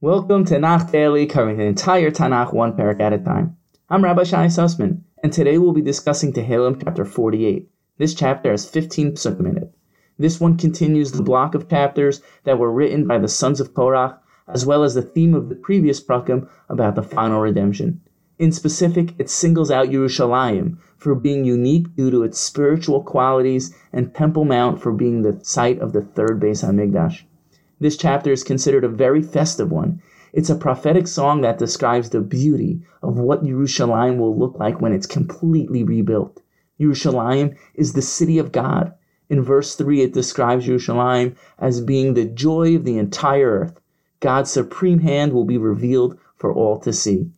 Welcome to Nach Daily, covering the entire Tanakh one parak at a time. I'm Rabbi Shai Sussman, and today we'll be discussing Tehillim chapter 48. This chapter has 15 psukim in it. This one continues the block of chapters that were written by the sons of Korach, as well as the theme of the previous prakim about the final redemption. In specific, it singles out Yerushalayim for being unique due to its spiritual qualities and Temple Mount for being the site of the third Beis Hamikdash. This chapter is considered a very festive one. It's a prophetic song that describes the beauty of what Yerushalayim will look like when it's completely rebuilt. Yerushalayim is the city of God. In verse 3, it describes Yerushalayim as being the joy of the entire earth. God's supreme hand will be revealed for all to see.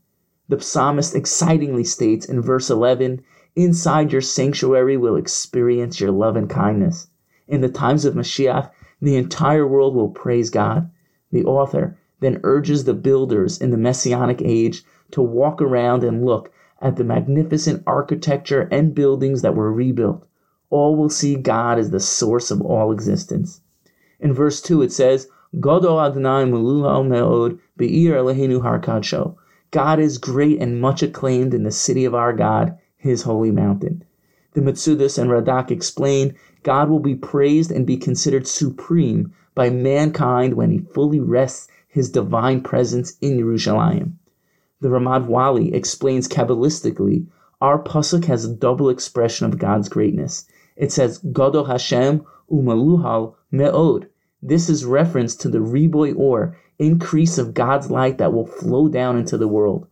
The psalmist excitingly states in verse 11, Inside your sanctuary will experience your love and kindness. In the times of Mashiach, the entire world will praise God. The author then urges the builders in the Messianic age to walk around and look at the magnificent architecture and buildings that were rebuilt. All will see God as the source of all existence. In verse 2 it says, Me'od Be'ir Eloheinu Har God is great and much acclaimed in the city of our God, his holy mountain. The Metzudas and Radak explain God will be praised and be considered supreme by mankind when he fully rests his divine presence in Jerusalem. The Ramad Vali explains Kabbalistically, our pasuk has a double expression of God's greatness. It says, Gadol Hashem umehulal me'od. This is reference to the ribui or increase of God's light that will flow down into the world.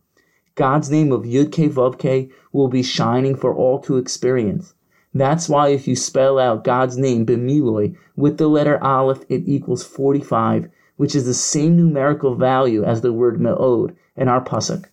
God's name of Yud Ke Vav Ke will be shining for all to experience. That's why if you spell out God's name Bemiloi with the letter Aleph, it equals 45, which is the same numerical value as the word Me'od in our pasuk.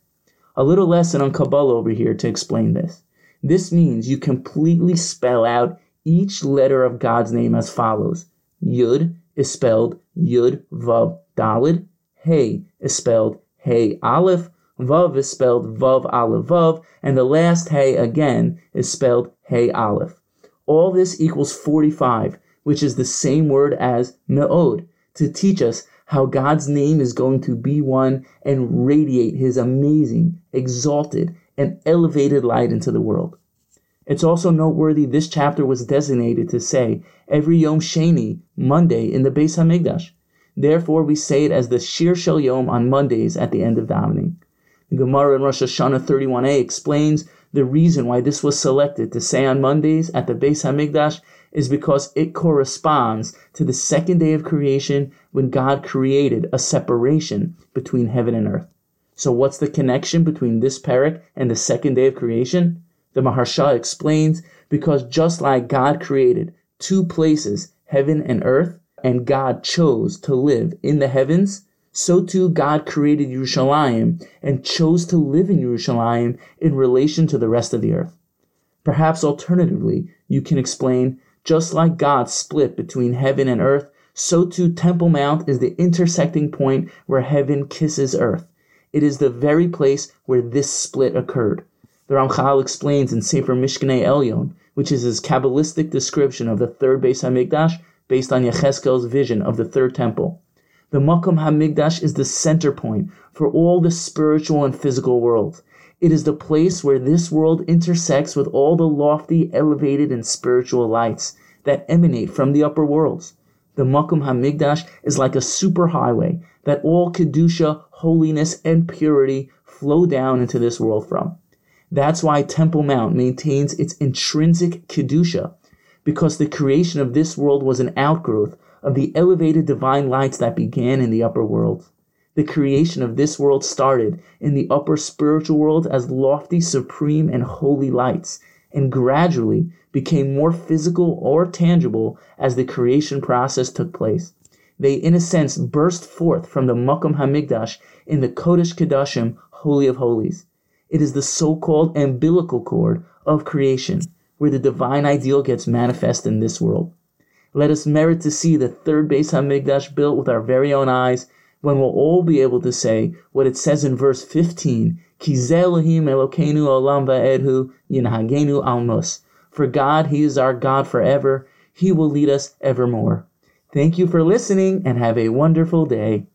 A little lesson on Kabbalah over here to explain this. This means you completely spell out each letter of God's name as follows. Yud is spelled Yud Vav Dalid. Hey is spelled Hey Aleph. Vav is spelled Vav Aleph Vav, and the last Hey again is spelled Hey Aleph. All this equals 45, which is the same word as Me'od, to teach us how God's name is going to be one and radiate his amazing, exalted, and elevated light into the world. It's also noteworthy this chapter was designated to say every Yom Sheni, Monday, in the Beis Hamikdash. Therefore, we say it as the Shir Shel Yom on Mondays at the end of davening. The Gemara in Rosh Hashanah 31a explains the reason why this was selected to say on Mondays at the Beis Hamikdash is because it corresponds to the second day of creation when God created a separation between heaven and earth. So what's the connection between this parak and the second day of creation? The Maharsha explains because just like God created two places, heaven and earth, and God chose to live in the heavens, so too God created Yerushalayim and chose to live in Yerushalayim in relation to the rest of the earth. Perhaps alternatively, you can explain just like God split between heaven and earth, so too Temple Mount is the intersecting point where heaven kisses earth. It is the very place where this split occurred. The Ramchal explains in Sefer Mishkanei Elyon, which is his Kabbalistic description of the third Beis Hamikdash based on Yechezkel's vision of the third temple. The Makom HaMikdash is the center point for all the spiritual and physical world. It is the place where this world intersects with all the lofty, elevated, and spiritual lights that emanate from the upper worlds. The Makom HaMikdash is like a superhighway that all Kedusha, holiness, and purity flow down into this world from. That's why Temple Mount maintains its intrinsic Kedusha, because the creation of this world was an outgrowth of the elevated divine lights that began in the upper world. The creation of this world started in the upper spiritual world as lofty, supreme, and holy lights, and gradually became more physical or tangible as the creation process took place. They, in a sense, burst forth from the Makom HaMikdash in the Kodesh Kodashim, Holy of Holies. It is the so-called umbilical cord of creation, where the divine ideal gets manifest in this world. Let us merit to see the third Beis Hamikdash built with our very own eyes, when we'll all be able to say what it says in verse 15, Ki Elohim Elokeinu Olam Va'edhu Yinhagenu Almus. For God, He is our God forever. He will lead us evermore. Thank you for listening and have a wonderful day.